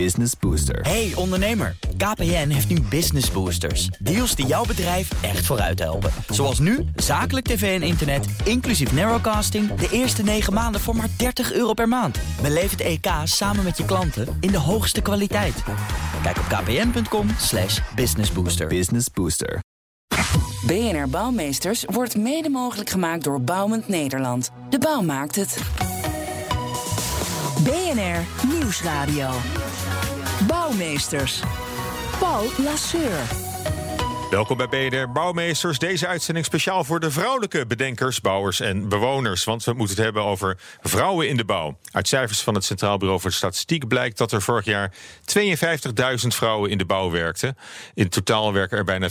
Business Booster. Hey ondernemer, KPN heeft nu Business Boosters. Deals die jouw bedrijf echt vooruit helpen. Zoals nu, zakelijk tv en internet, inclusief narrowcasting... de eerste 9 maanden voor maar 30 euro per maand. Beleef het EK samen met je klanten in de hoogste kwaliteit. Kijk op kpn.com slash businessbooster. Business Booster. BNR Bouwmeesters wordt mede mogelijk gemaakt door Bouwend Nederland. De bouw maakt het. BNR Nieuwsradio. Bouwmeesters. Paul Lasseur. Welkom bij BNR Bouwmeesters. Deze uitzending speciaal voor de vrouwelijke bedenkers, bouwers en bewoners. Want we moeten het hebben over vrouwen in de bouw. Uit cijfers van het Centraal Bureau voor Statistiek blijkt dat er vorig jaar 52.000 vrouwen in de bouw werkten. In totaal werken er bijna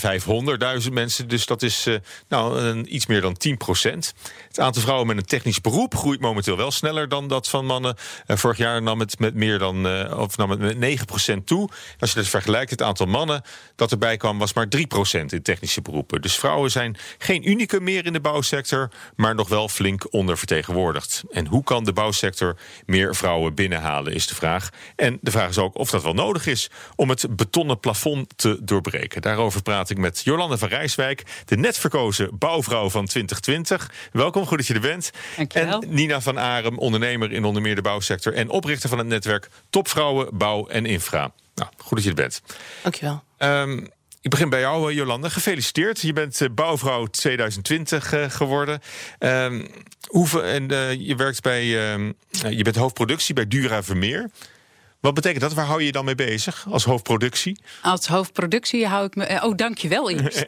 500.000 mensen. Dus dat is uh, nou, een, iets meer dan 10 procent. Het aantal vrouwen met een technisch beroep groeit momenteel wel sneller dan dat van mannen. Uh, vorig jaar nam het met meer dan uh, of nam het met 9 procent toe. Als je dat vergelijkt, het aantal mannen dat erbij kwam was maar 3 procent in technische beroepen. Dus vrouwen zijn geen unicum meer in de bouwsector, maar nog wel flink ondervertegenwoordigd. En hoe kan de bouwsector meer vrouwen binnenhalen, is de vraag. En de vraag is ook of dat wel nodig is om het betonnen plafond te doorbreken. Daarover praat ik met Jolande van Rijswijk, de net verkozen bouwvrouw van 2020. Welkom, goed dat je er bent. Dankjewel. En Nina van Arem, ondernemer in onder meer de bouwsector en oprichter van het netwerk Topvrouwen Bouw en Infra. Nou, goed dat je er bent. Dankjewel. Um, ik begin bij jou, eh, Jolanda. Gefeliciteerd. Je bent uh, bouwvrouw 2020 uh, geworden. Um, hoeveel, en uh, je werkt bij. je bent hoofdproductie bij Dura Vermeer. Wat betekent dat? Waar hou je je dan mee bezig als hoofdproductie? Als hoofdproductie hou ik me. Oh, dankjewel eerst.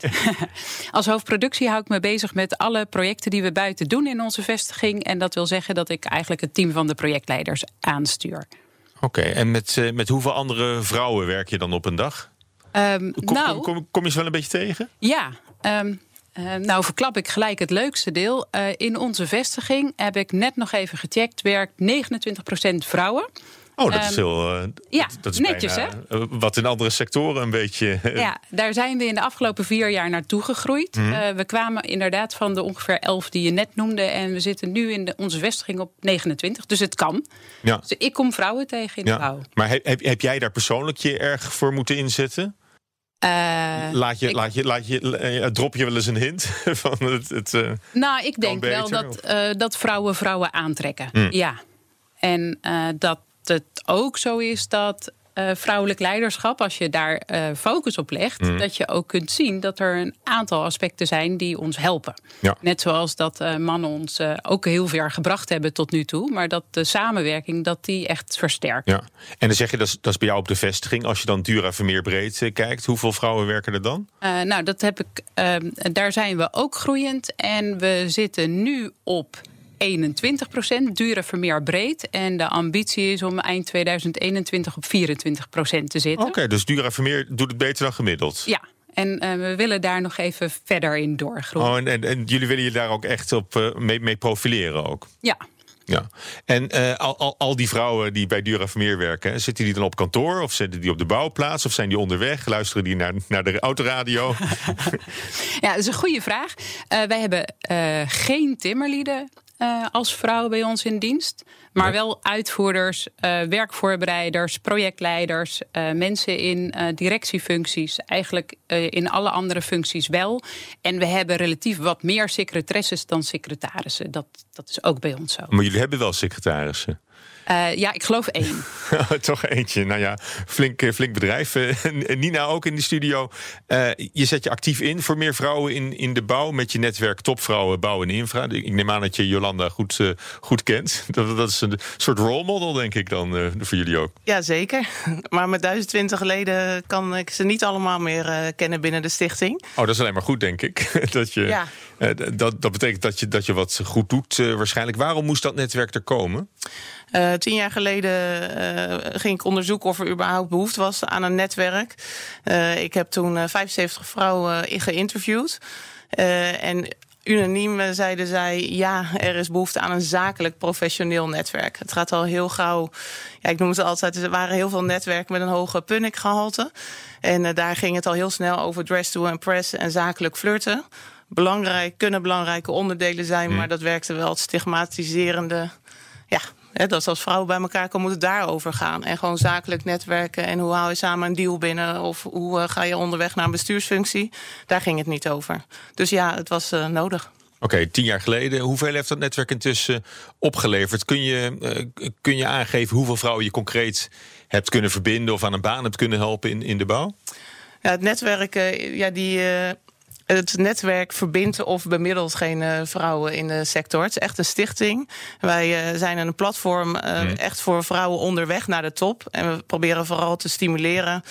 als hoofdproductie hou ik me bezig met alle projecten die we buiten doen in onze vestiging. En dat wil zeggen dat ik eigenlijk het team van de projectleiders aanstuur. Oké, okay, en met, met hoeveel andere vrouwen werk je dan op een dag? Um, kom, nou, kom, kom, je ze wel een beetje tegen? Ja. Um, uh, nou, verklap ik gelijk het leukste deel. Uh, in onze vestiging heb ik net nog even gecheckt, werkt 29% vrouwen. Oh, dat is heel. Uh, ja, dat is netjes bijna, hè? Wat in andere sectoren een beetje. Ja, daar zijn we in de afgelopen vier jaar naartoe gegroeid. Mhm. Uh, we kwamen inderdaad van de ongeveer 11 die je net noemde. En we zitten nu in de, onze vestiging op 29. Dus het kan. Ja. Dus ik kom vrouwen tegen in ja. de bouw. Maar heb, heb, heb jij daar persoonlijk je erg voor moeten inzetten? Uh, laat je, ik, laat je, laat je, uh, drop je wel eens een hint van het. het uh, nou, ik denk beter, wel dat, uh, dat vrouwen vrouwen aantrekken. Mm. Ja. En dat het ook zo is dat uh, vrouwelijk leiderschap, als je daar uh, focus op legt, mm. dat je ook kunt zien dat er een aantal aspecten zijn die ons helpen. Ja. Net zoals dat uh, mannen ons ook heel ver gebracht hebben tot nu toe, maar dat de samenwerking dat die echt versterkt. Ja. En dan zeg je dat is, dat is bij jou op de vestiging. Als je dan Dura Vermeer breed kijkt, hoeveel vrouwen werken er dan? nou, dat heb ik. daar zijn we ook groeiend en we zitten nu op 21 procent, Dura Vermeer breed. En de ambitie is om eind 2021 op 24 procent te zitten. Oké, okay, dus Dura Vermeer doet het beter dan gemiddeld? Ja. En uh, we willen daar nog even verder in doorgroeien. Oh, en, en, en jullie willen je daar ook echt op uh, mee, mee, profileren ook? Ja. Ja, en uh, al, al, al, die vrouwen die bij Dura Vermeer werken, zitten die dan op kantoor of zitten die op de bouwplaats of zijn die onderweg? Luisteren die naar, naar de autoradio? ja, dat is een goede vraag. Uh, wij hebben uh, geen timmerlieden uh, als vrouw bij ons in dienst. Maar wel uitvoerders, uh, werkvoorbereiders, projectleiders, uh, mensen in directiefuncties. Eigenlijk in alle andere functies wel. En we hebben relatief wat meer secretaresses dan secretarissen. Dat, dat is ook bij ons zo. Maar jullie hebben wel secretarissen? Uh, ja, ik geloof één. Toch eentje. Nou ja, flink, flink bedrijf. Uh, Nina ook in de studio. Uh, je zet je actief in voor meer vrouwen in, in de bouw. Met je netwerk Topvrouwen Bouw en Infra. Ik neem aan dat je Jolanda goed, goed kent. Dat, dat is een soort role model, denk ik dan, voor jullie ook. Ja, zeker. Maar met 1020 leden kan ik ze niet allemaal meer kennen binnen de stichting. Oh, dat is alleen maar goed, denk ik. dat, je, ja. dat, dat betekent dat je, dat je wat goed doet, waarschijnlijk. Waarom moest dat netwerk er komen? Uh, tien jaar geleden uh, ging ik onderzoeken of er überhaupt behoefte was aan een netwerk. Uh, ik heb toen 75 vrouwen geïnterviewd. en unaniem zeiden zij: ja, er is behoefte aan een zakelijk professioneel netwerk. Het gaat al heel gauw. Ja, ik noem het altijd: er waren heel veel netwerken met een hoge punnikgehalte. En daar ging het al heel snel over dress to impress en zakelijk flirten. Belangrijk, kunnen belangrijke onderdelen zijn, mm. maar dat werkte wel het stigmatiserende. Ja, Hè, dat als vrouwen bij elkaar komen, moet het daarover gaan. En gewoon zakelijk netwerken en hoe haal je samen een deal binnen... of hoe uh, ga je onderweg naar een bestuursfunctie. Daar ging het niet over. Dus ja, het was uh, nodig. Oké, okay, tien jaar geleden. Hoeveel heeft dat netwerk intussen opgeleverd? Kun je, uh, kun je aangeven hoeveel vrouwen je concreet hebt kunnen verbinden... of aan een baan hebt kunnen helpen in, in de bouw? Ja, het netwerk, ja, die het netwerk verbindt of bemiddelt geen uh, vrouwen in de sector. Het is echt een stichting. Wij uh, zijn een platform uh, mm. echt voor vrouwen onderweg naar de top. En we proberen vooral te stimuleren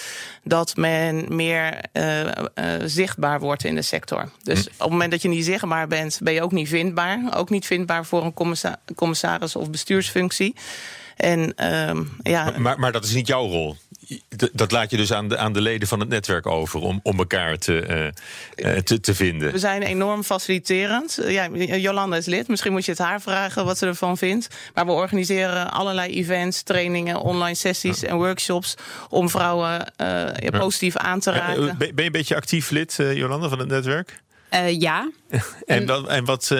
dat men meer zichtbaar wordt in de sector. Dus mm. op het moment dat je niet zichtbaar bent, ben je ook niet vindbaar. Ook niet vindbaar voor een commissa commissaris of bestuursfunctie. En, um, ja. maar, maar dat is niet jouw rol? Dat laat je dus aan de, aan de leden van het netwerk over om, om elkaar te, uh, te, te vinden. We zijn enorm faciliterend. Ja, Jolanda is lid. Misschien moet je het haar vragen wat ze ervan vindt. Maar we organiseren allerlei events, trainingen, online sessies en workshops om vrouwen uh, positief aan te raken. Ben je een beetje actief lid, Jolanda, van het netwerk? Uh, ja. en, en, en, wat,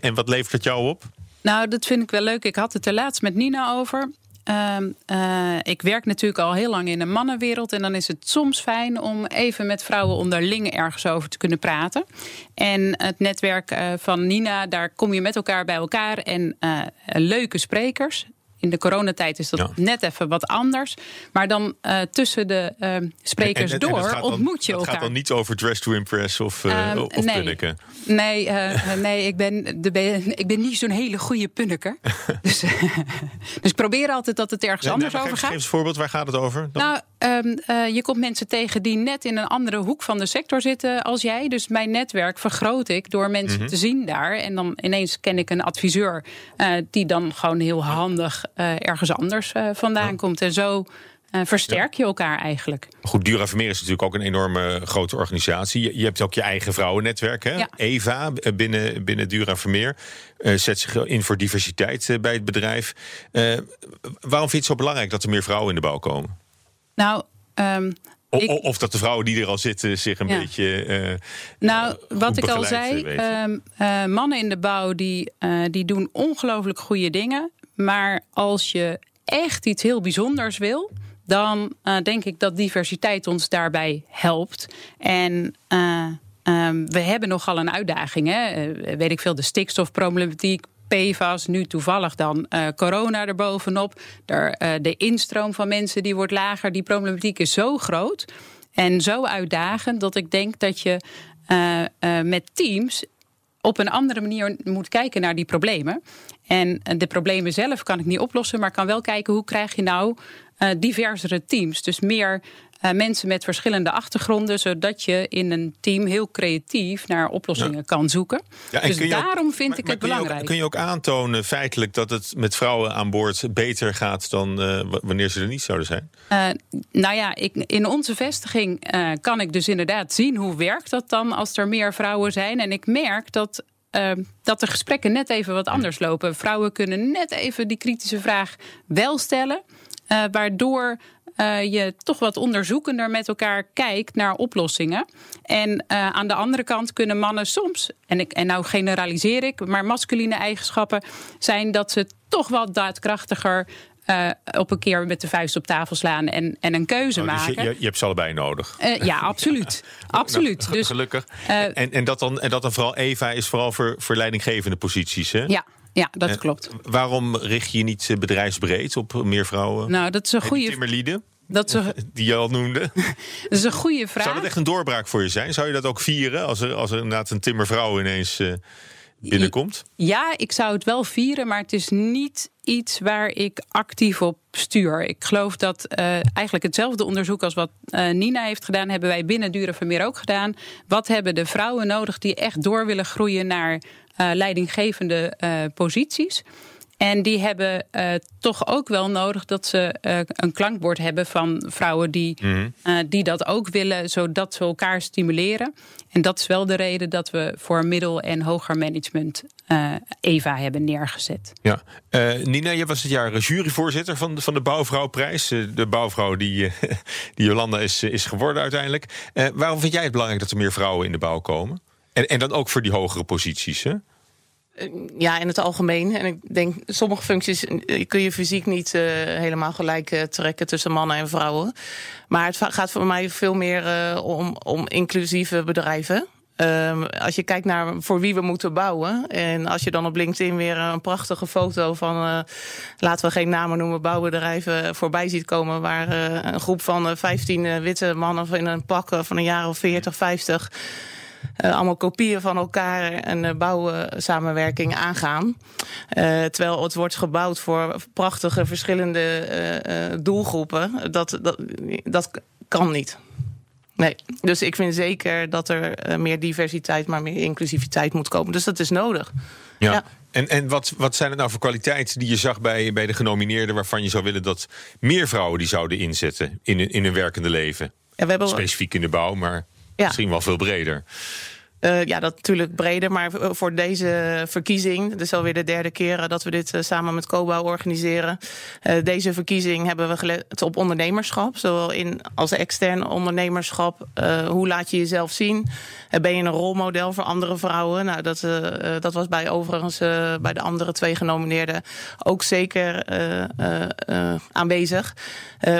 en wat levert het jou op? Nou, dat vind ik wel leuk. Ik had het er laatst met Nina over. Uh, uh, ik werk natuurlijk al heel lang in de mannenwereld. En dan is het soms fijn om even met vrouwen onderling ergens over te kunnen praten. En het netwerk uh, van Nina, daar kom je met elkaar bij elkaar. En uh, leuke sprekers. In de coronatijd is dat ja. net even wat anders. Maar dan uh, tussen de uh, sprekers en, en, door en ontmoet je elkaar. Het gaat dan niet over Dress to Impress of, uh, um, of nee. punniken? Nee, nee ik, ben, de, ik ben niet zo'n hele goede punniker. dus, dus probeer altijd dat het ergens nee, anders nee, over geef, gaat. Geef eens een voorbeeld, waar gaat het over? Dan? Nou, um, je komt mensen tegen die net in een andere hoek van de sector zitten als jij. Dus mijn netwerk vergroot ik door mensen Mhm. mm -hmm. te zien daar. En dan ineens ken ik een adviseur die dan gewoon heel handig ergens anders uh, vandaan ja. komt. En zo uh, versterk je elkaar eigenlijk. Goed, Dura Vermeer is natuurlijk ook een enorme grote organisatie. Je, je hebt ook je eigen vrouwennetwerk, hè? Ja. Eva, binnen, binnen Dura Vermeer. Uh, zet zich in voor diversiteit bij het bedrijf. waarom vind je het zo belangrijk dat er meer vrouwen in de bouw komen? Nou, um, of, ik, of, dat de vrouwen die er al zitten zich een ja. beetje. Nou, wat ik al zei, uh, mannen in de bouw die, die doen ongelooflijk goede dingen. Maar als je echt iets heel bijzonders wil, dan uh, denk ik dat diversiteit ons daarbij helpt. En uh, um, we hebben nogal een uitdaging. Hè? Uh, weet ik veel, de stikstofproblematiek. PFAS, nu toevallig dan uh, corona erbovenop. Er, de instroom van mensen die wordt lager. Die problematiek is zo groot en zo uitdagend dat ik denk dat je met teams op een andere manier moet kijken naar die problemen. En de problemen zelf kan ik niet oplossen, maar kan wel kijken hoe krijg je nou uh, diversere teams. Dus meer uh, mensen met verschillende achtergronden, zodat je in een team heel creatief naar oplossingen ja. kan zoeken. Ja, dus daarom ook, vind maar, ik maar het kun belangrijk. Je ook, kun je ook aantonen feitelijk dat het met vrouwen aan boord beter gaat dan uh, wanneer ze er niet zouden zijn? nou ja, ik, in onze vestiging kan ik dus inderdaad zien hoe werkt dat dan als er meer vrouwen zijn. En ik merk dat uh, dat de gesprekken net even wat anders lopen. Vrouwen kunnen net even die kritische vraag wel stellen, uh, waardoor uh, je toch wat onderzoekender met elkaar kijkt naar oplossingen. En aan de andere kant kunnen mannen soms, en, ik, en nou generaliseer ik, maar masculine eigenschappen zijn dat ze toch wat daadkrachtiger uh, op een keer met de vuist op tafel slaan en, en een keuze oh, dus maken. Je, je, hebt ze allebei nodig. Uh, ja, absoluut. absoluut. nou, dus, gelukkig. Uh, en, en, dat dan, en dat dan vooral Eva is vooral voor, voor leidinggevende posities, hè? Ja. Ja, dat en klopt. Waarom richt je niet bedrijfsbreed op meer vrouwen? Nou, dat is een goede. Timmerlieden? Dat een... Die je al noemde. dat is een goede vraag. Zou dat echt een doorbraak voor je zijn? Zou je dat ook vieren als er, als er inderdaad een timmervrouw ineens uh, binnenkomt? Ja, ik zou het wel vieren, maar het is niet iets waar ik actief op stuur. Ik geloof dat uh, eigenlijk hetzelfde onderzoek als wat uh, Nina heeft gedaan, hebben wij binnen Dure Vermeer ook gedaan. Wat hebben de vrouwen nodig die echt door willen groeien naar leidinggevende posities? En die hebben uh, toch ook wel nodig dat ze uh, een klankbord hebben van vrouwen die, mm -hmm. uh, die dat ook willen, zodat ze elkaar stimuleren. En dat is wel de reden dat we voor middel- en hoger management EVA hebben neergezet. Ja. Nina, je was het jaar juryvoorzitter van de, van de Bouwvrouwprijs. de bouwvrouw die, die Jolanda is, is geworden uiteindelijk. waarom vind jij het belangrijk dat er meer vrouwen in de bouw komen? En, en dan ook voor die hogere posities, hè? Ja, in het algemeen. En ik denk, sommige functies eh, kun je fysiek niet uh, helemaal gelijk uh, trekken tussen mannen en vrouwen. Maar het gaat voor mij veel meer uh, om, om inclusieve bedrijven. Um, als je kijkt naar voor wie we moeten bouwen. En als je dan op LinkedIn weer een prachtige foto van, uh, laten we geen namen noemen, bouwbedrijven voorbij ziet komen. Waar uh, een groep van 15 witte mannen in een pak van een jaar of 40, 50 uh, allemaal kopieën van elkaar een uh, bouwsamenwerking aangaan. Uh, terwijl het wordt gebouwd voor prachtige verschillende doelgroepen. Dat, dat, dat kan niet. Nee, dus ik vind zeker dat er meer diversiteit, maar meer inclusiviteit moet komen. Dus dat is nodig. Ja. ja. En, en wat, wat zijn het nou voor kwaliteiten die je zag bij, bij de genomineerden... waarvan je zou willen dat meer vrouwen die zouden inzetten in, in hun werkende leven? Ja, we hebben... Specifiek in de bouw, maar. Misschien wel veel breder. Uh, ja, dat natuurlijk breder. Maar voor deze verkiezing, dus alweer de derde keer dat we dit uh, samen met COBOU organiseren. Deze verkiezing hebben we gelet op ondernemerschap. Zowel in als extern ondernemerschap. hoe laat je jezelf zien? ben je een rolmodel voor andere vrouwen? Nou, dat, dat was bij overigens bij de andere twee genomineerden ook zeker aanwezig.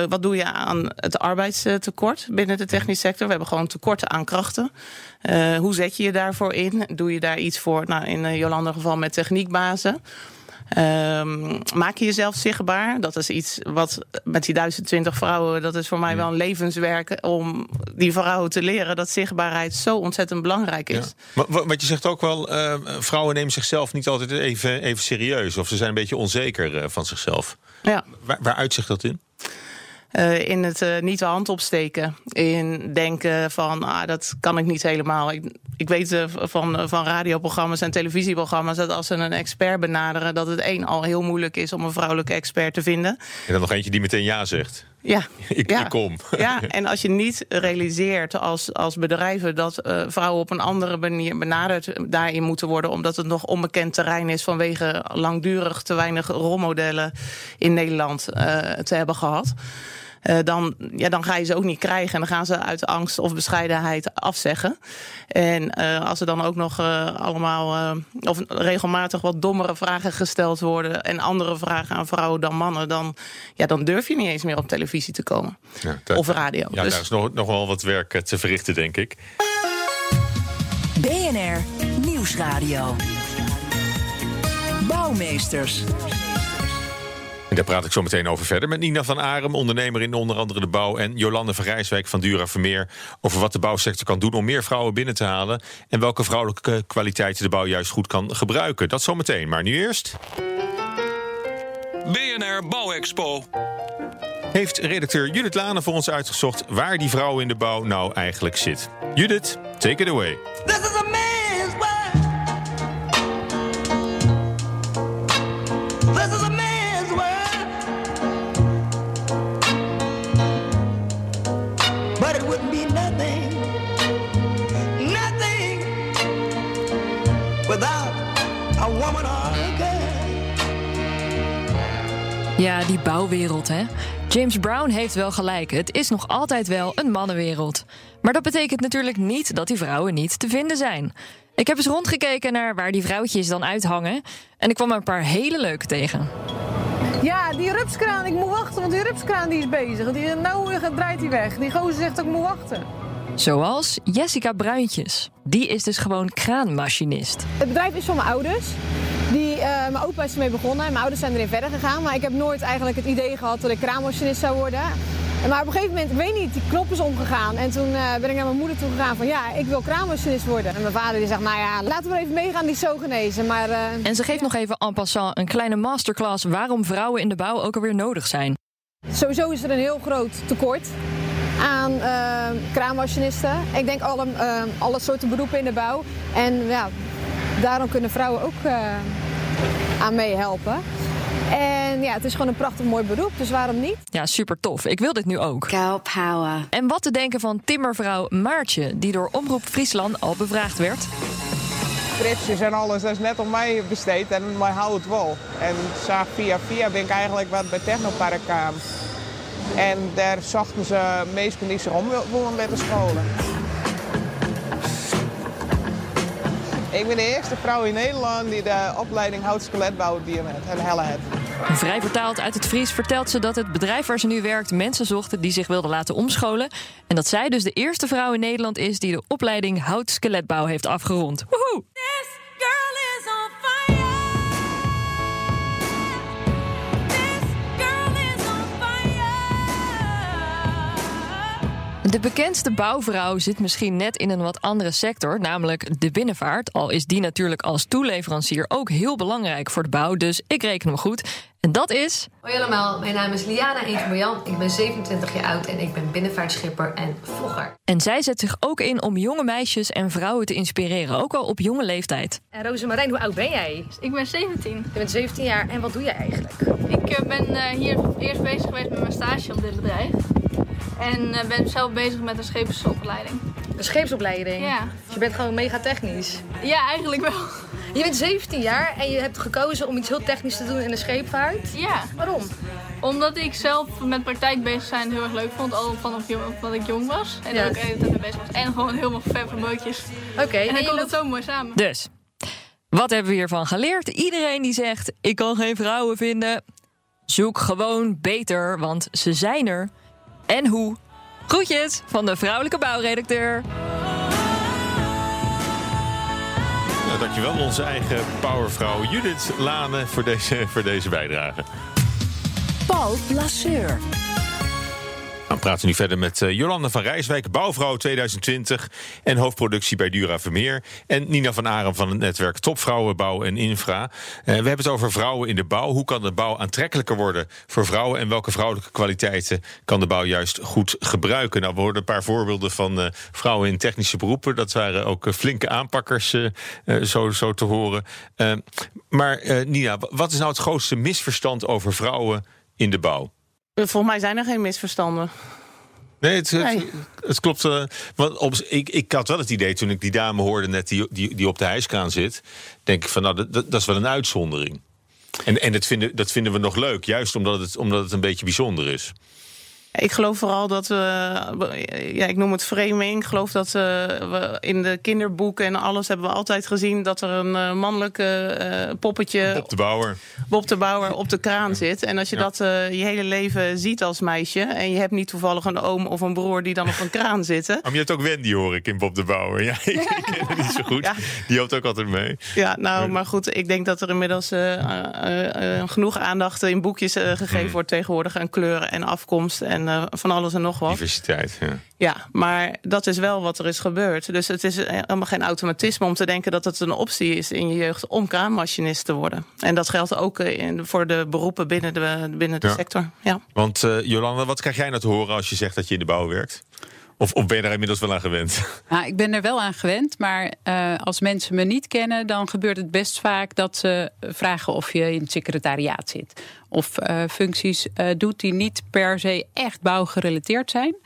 wat doe je aan het arbeidstekort binnen de technische sector? We hebben gewoon tekorten aan krachten. Uh, hoe zet je je daarvoor in? Doe je daar iets voor? Nou, in uh, Jolanda geval met techniekbazen. Um, maak je jezelf zichtbaar? Dat is iets wat met die 1020 vrouwen, dat is voor mij wel een levenswerk om die vrouwen te leren dat zichtbaarheid zo ontzettend belangrijk is. Ja. Maar wat je zegt ook wel, uh, vrouwen nemen zichzelf niet altijd even, even serieus of ze zijn een beetje onzeker van zichzelf. Ja. Waar, waar uitzicht dat in? Uh, in het uh, niet de hand opsteken. In denken van, ah, dat kan ik niet helemaal. Ik, ik weet uh, van, van radioprogramma's en televisieprogramma's... dat als ze een expert benaderen... dat het één al heel moeilijk is om een vrouwelijke expert te vinden. En dan nog eentje die meteen ja zegt. Ja, ik, ja. ik kom. Ja, en als je niet realiseert als, als bedrijven dat uh, vrouwen op een andere manier benaderd daarin moeten worden, omdat het nog onbekend terrein is vanwege langdurig te weinig rolmodellen in Nederland uh, te hebben gehad. Uh, dan, ja, dan ga je ze ook niet krijgen. En dan gaan ze uit angst of bescheidenheid afzeggen. En uh, als er dan ook nog uh, allemaal, of regelmatig wat dommere vragen gesteld worden. en andere vragen aan vrouwen dan mannen. dan, ja, dan durf je niet eens meer op televisie te komen. Ja, dat, of radio. Ja, dus... daar is nog, nog wel wat werk te verrichten, denk ik. BNR Nieuwsradio. Bouwmeesters. Daar praat ik zo meteen over verder met Nina van Arem, ondernemer in onder andere de bouw. En Jolande van Rijswijk van Dura Vermeer. Over wat de bouwsector kan doen om meer vrouwen binnen te halen. En welke vrouwelijke kwaliteiten de bouw juist goed kan gebruiken. Dat zometeen. Maar nu eerst. BNR Bouwexpo. Heeft redacteur Judith Lane voor ons uitgezocht waar die vrouw in de bouw nou eigenlijk zit. Judith, take it away. This is a die bouwwereld, hè. James Brown heeft wel gelijk. Het is nog altijd wel een mannenwereld. Maar dat betekent natuurlijk niet dat die vrouwen niet te vinden zijn. Ik heb eens rondgekeken naar waar die vrouwtjes dan uithangen. En ik kwam er een paar hele leuke tegen. Ja, die rupskraan, ik moet wachten, want die rupskraan die is bezig. Die, nou draait hij weg. Die gozer zegt dat ik moet wachten. Zoals Jessica Bruintjes. Die is dus gewoon kraanmachinist. Het bedrijf is van mijn ouders. Die, uh, mijn opa is ermee begonnen en mijn ouders zijn erin verder gegaan. Maar ik heb nooit eigenlijk het idee gehad dat ik kraanmachinist zou worden. Maar op een gegeven moment, ik weet niet, die knop is omgegaan. En toen uh, ben ik naar mijn moeder toe gegaan van ja, ik wil kraanmachinist worden. En mijn vader die zegt, nou ja, laten we maar even meegaan, die is zo genezen. Maar, uh... En ze geeft nog even en passant een kleine masterclass waarom vrouwen in de bouw ook alweer nodig zijn. Sowieso is er een heel groot tekort aan uh, kraanmachinisten. Ik denk alle, uh, alle soorten beroepen in de bouw. En ja, daarom kunnen vrouwen ook uh, aan meehelpen. En ja, het is gewoon een prachtig mooi beroep, dus waarom niet? Ja, super tof. Ik wil dit nu ook. Girl power. En wat te denken van timmervrouw Maartje, die door Omroep Friesland al bevraagd werd? Fritsjes en alles, dat is net op mij besteed en mij houdt het wel. En via via ben ik eigenlijk wat bij Technopark kwam. En daar zochten ze meesten die zich om wilden met de scholen. Ik ben de eerste vrouw in Nederland die de opleiding hout-skeletbouw en helle heeft. Vrij vertaald uit het Fries vertelt ze dat het bedrijf waar ze nu werkt mensen zochten die zich wilden laten omscholen. En dat zij dus de eerste vrouw in Nederland is die de opleiding hout-skeletbouw heeft afgerond. Woehoe! De bekendste bouwvrouw zit misschien net in een wat andere sector, namelijk de binnenvaart. Al is die natuurlijk als toeleverancier ook heel belangrijk voor de bouw, dus ik reken hem goed. En dat is. Hoi allemaal, mijn naam is Liana Eentje-Marjan. Ik ben 27 jaar oud en ik ben binnenvaartschipper en vlogger. En zij zet zich ook in om jonge meisjes en vrouwen te inspireren, ook al op jonge leeftijd. En Rosemarijn, hoe oud ben jij? Ik ben 17. Je bent 17 jaar en wat doe jij eigenlijk? Ik eh, ben uh, hier eerst bezig geweest met mijn stage op dit bedrijf. En uh, ben zelf bezig met een scheepsopleiding. Een scheepsopleiding? Ja. Dus je bent gewoon mega technisch? Ja, eigenlijk wel. Je bent 17 jaar en je hebt gekozen om iets heel technisch te doen in de scheepvaart? Ja. Waarom? Omdat ik zelf met praktijk bezig zijn heel erg leuk vond, al vanaf dat ik jong was. En Ja. ook de hele tijd mee bezig was. En gewoon heel veel verve bootjes. Oké. En en dan komt het zo mooi samen. Dus, wat hebben we hiervan geleerd? Iedereen die zegt: ik kan geen vrouwen vinden, zoek gewoon beter, want ze zijn er. En hoe? Groetjes van de vrouwelijke bouwredacteur. Nou, dankjewel onze eigen powervrouw Judith Lane voor deze, voor deze bijdrage. Paul Lasseur. We praten nu verder met eh, Jolanda van Rijswijk, bouwvrouw 2020 en hoofdproductie bij Dura Vermeer. En Nina van Arem van het netwerk Topvrouwen Bouw en Infra. Eh, we hebben het over vrouwen in de bouw. Hoe kan de bouw aantrekkelijker worden voor vrouwen en welke vrouwelijke kwaliteiten kan de bouw juist goed gebruiken? Nou, we hoorden een paar voorbeelden van eh, vrouwen in technische beroepen. Dat waren ook flinke aanpakkers, zo, zo te horen. Maar Nina, wat is nou het grootste misverstand over vrouwen in de bouw? Volgens mij zijn er geen misverstanden. Nee, het, het, Nee. het klopt. eh, want op, ik, ik had wel het idee toen ik die dame hoorde net die, die, die op de hijskraan zit. Denk ik van nou, dat, dat dat is wel een uitzondering. En, en dat, vinden, dat vinden we nog leuk, juist omdat het, omdat het een beetje bijzonder is. Ik geloof vooral dat we, ja, ik noem het framing. Ik geloof dat eh, we in de kinderboeken en alles hebben we altijd gezien dat er een eh, mannelijke eh, poppetje, Op de bouwer. Bob de Bouwer, op de kraan zit. En als je Ja. dat je hele leven ziet als meisje en je hebt niet toevallig een oom of een broer die dan op een kraan zitten. Maar je hebt ook Wendy, hoor ik, in Bob de Bouwer. Ja, ik, ik ken het niet zo goed. Die helpt ook altijd mee. Ja, nou, maar goed, ik denk dat er inmiddels genoeg aandacht in boekjes gegeven Mm. wordt tegenwoordig aan kleuren en afkomst en eh, van alles en nog wat. Diversiteit, ja. Ja, maar dat is wel wat er is gebeurd. Dus het is helemaal geen automatisme om te denken dat het een optie is in je jeugd om kraanmachinist te worden. En dat geldt ook eh, in, voor de beroepen binnen de, binnen de Ja. sector. Ja. Want eh, Jolanda, wat krijg jij nou te horen als je zegt dat je in de bouw werkt? Of, of ben je daar inmiddels wel aan gewend? Nou, ik ben er wel aan gewend, maar eh, als mensen me niet kennen, dan gebeurt het best vaak dat ze vragen of je in het secretariaat zit. Of eh, functies eh, doet die niet per se echt bouwgerelateerd zijn.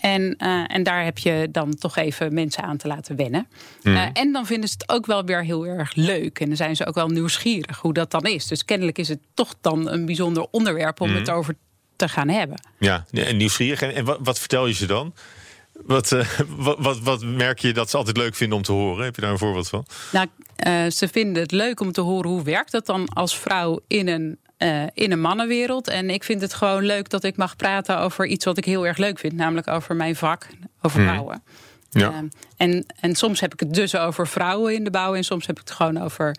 En, en daar heb je dan toch even mensen aan te laten wennen. Eh, en dan vinden ze het ook wel weer heel erg leuk. En dan zijn ze ook wel nieuwsgierig hoe dat dan is. Dus kennelijk is het toch dan een bijzonder onderwerp om het over te gaan hebben. Ja, en nieuwsgierig. En, en wat, wat vertel je ze dan? Wat, eh, wat, wat, wat merk je dat ze altijd leuk vinden om te horen? Heb je daar een voorbeeld van? Nou, eh, ze vinden het leuk om te horen hoe werkt dat dan als vrouw in een, eh, in een mannenwereld. En ik vind het gewoon leuk dat ik mag praten over iets wat ik heel erg leuk vind, namelijk over mijn vak, over Hmm. bouwen. Ja. Ehm, en, en soms heb ik het dus over vrouwen in de bouw en soms heb ik het gewoon over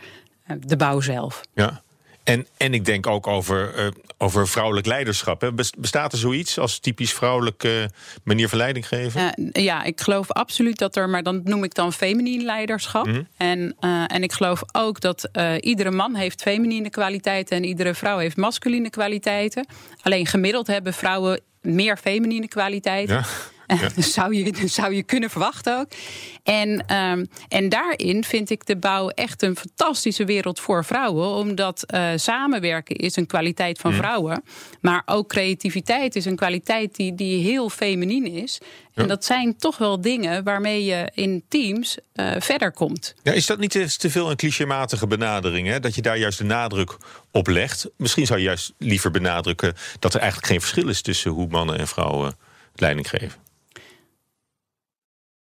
de bouw zelf. ja. En, en ik denk ook over, eh, over vrouwelijk leiderschap. Hè. Bes- Bestaat er zoiets als typisch vrouwelijke manier van leiding geven? Eh, ja, ik geloof absoluut dat er, maar dan noem ik dan feminien leiderschap. Mhm. En, eh, en ik geloof ook dat iedere man heeft feminine kwaliteiten en iedere vrouw heeft masculine kwaliteiten. Alleen gemiddeld hebben vrouwen meer feminine kwaliteiten. Ja. Dat zou je, dat zou je kunnen verwachten ook. En, ehm, en daarin vind ik de bouw echt een fantastische wereld voor vrouwen. Omdat eh, samenwerken is een kwaliteit van Mhm. vrouwen. Maar ook creativiteit is een kwaliteit die, die heel feminien is. Ja. En dat zijn toch wel dingen waarmee je in teams eh, verder komt. Ja, is dat niet te, te veel een clichématige benadering? Hè? Dat je daar juist de nadruk op legt? Misschien zou je juist liever benadrukken dat er eigenlijk geen verschil is tussen hoe mannen en vrouwen leiding geven.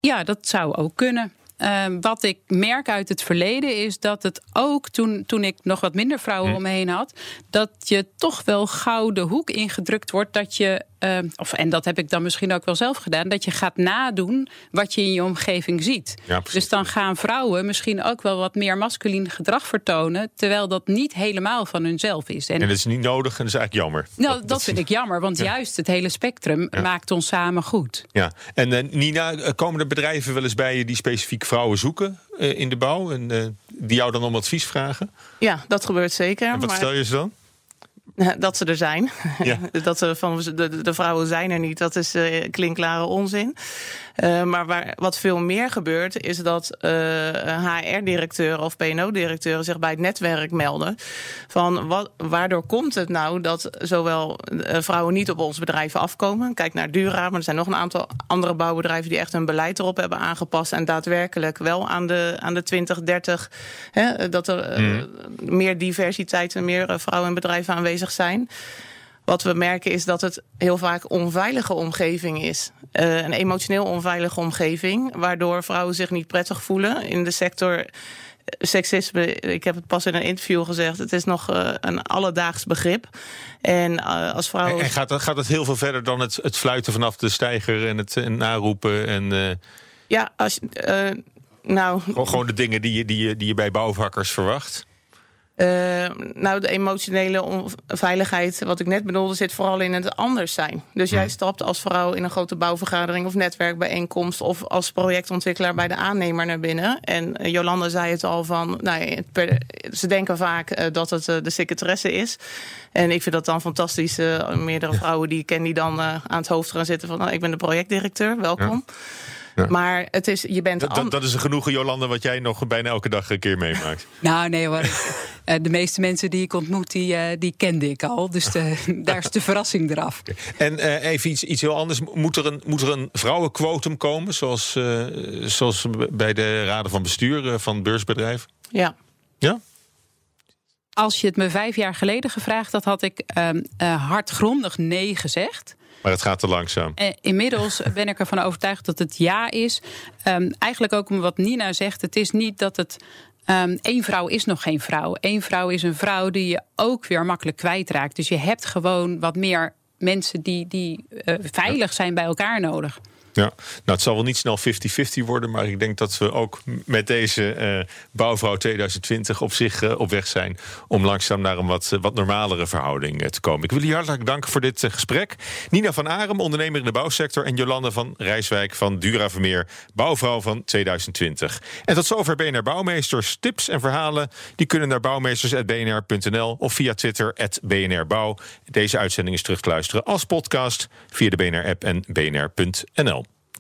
Ja, dat zou ook kunnen. eh, wat ik merk uit het verleden is dat het ook toen, toen ik nog wat minder vrouwen Hm. om me heen had, dat je toch wel gauw de hoek ingedrukt wordt dat je. Eh, of, en dat heb ik dan misschien ook wel zelf gedaan, dat je gaat nadoen wat je in je omgeving ziet. Ja, dus dan gaan vrouwen misschien ook wel wat meer masculien gedrag vertonen, terwijl dat niet helemaal van hunzelf is. En dat is niet nodig en dat is eigenlijk jammer. Nou, dat, vind ik jammer, want Ja. juist het hele spectrum maakt ons samen goed. Ja, en eh, Nina, eh, komen er bedrijven wel eens bij je die specifiek vrouwen zoeken eh, in de bouw en eh, die jou dan om advies vragen? Ja, dat gebeurt zeker. En wat maar- stel je ze dan? Dat ze er zijn. Ja. dat ze van de, vrouwen zijn er niet. Dat is eh klinkklare onzin. Eh, maar waar, wat veel meer gebeurt, is dat HR-directeuren of PNO-directeuren zich bij het netwerk melden. Van wat, waardoor komt het nou dat zowel eh, vrouwen niet op onze bedrijven afkomen? Kijk naar Dura, maar er zijn nog een aantal andere bouwbedrijven die echt hun beleid erop hebben aangepast. En daadwerkelijk wel aan de, aan de 2030 hè, dat er eh, Mhm. meer diversiteit en meer eh, vrouwen in bedrijven aanwezig zijn. Wat we merken is dat het heel vaak onveilige omgeving is. Eh, een emotioneel onveilige omgeving, waardoor vrouwen zich niet prettig voelen in de sector. eh, Seksisme, ik heb het pas in een interview gezegd, het is nog eh, een alledaags begrip. En als En, vrouwen. en gaat, dat, gaat het heel veel verder dan het, het fluiten vanaf de steiger en het en naroepen en Ja, als, nou, gewoon, gewoon de dingen die je, die, je, die je bij bouwvakkers verwacht? Eh, nou, de emotionele onveiligheid, wat ik net bedoelde, zit vooral in het anders zijn. Dus jij stapt als vrouw in een grote bouwvergadering of netwerkbijeenkomst of als projectontwikkelaar bij de aannemer naar binnen. En eh, Jolanda zei het al van, nou, ja, het per- ze denken vaak eh, dat het de secretaresse is. En ik vind dat dan fantastisch. meerdere vrouwen die ik ken die dan aan het hoofd gaan zitten van, nou, ik ben de projectdirecteur, welkom. Ja. Maar het is, je bent Dat, dat, dat is een genoegen, Jolanda, wat jij nog bijna elke dag een keer meemaakt. Nou, nee hoor. Eh, de meeste mensen die ik ontmoet, die, eh, die kende ik al. Dus de, daar is de verrassing eraf. En eh, even iets, iets heel anders. Moet er een, moet er een vrouwenquotum komen, zoals, eh, zoals bij de raden van bestuur van beursbedrijven? ja. Ja? Als je het me vijf jaar geleden gevraagd had, had ik ehm, eh, hardgrondig nee gezegd. Maar het gaat te langzaam. Eh, inmiddels ben ik ervan overtuigd dat het ja is. Ehm, eigenlijk ook om wat Nina zegt. Het is niet dat het. ehm één vrouw is nog geen vrouw. Eén vrouw is een vrouw die je ook weer makkelijk kwijtraakt. Dus je hebt gewoon wat meer mensen die, die eh, veilig zijn bij elkaar nodig. Ja, nou, het zal wel niet snel 50-50 worden, maar ik denk dat we ook met deze eh, bouwvrouw 2020 op zich eh, op weg zijn om langzaam naar een wat, wat normalere verhouding eh, te komen. Ik wil je hartelijk danken voor dit gesprek. Nina van Arem, ondernemer in de bouwsector, en Jolande van Rijswijk van Dura Vermeer, bouwvrouw van 2020. En tot zover BNR Bouwmeesters. Tips en verhalen die kunnen naar bouwmeesters.bnr.nl of via Twitter BNR Bouw. Deze uitzending is terug te luisteren als podcast via de BNR-app en bnr.nl.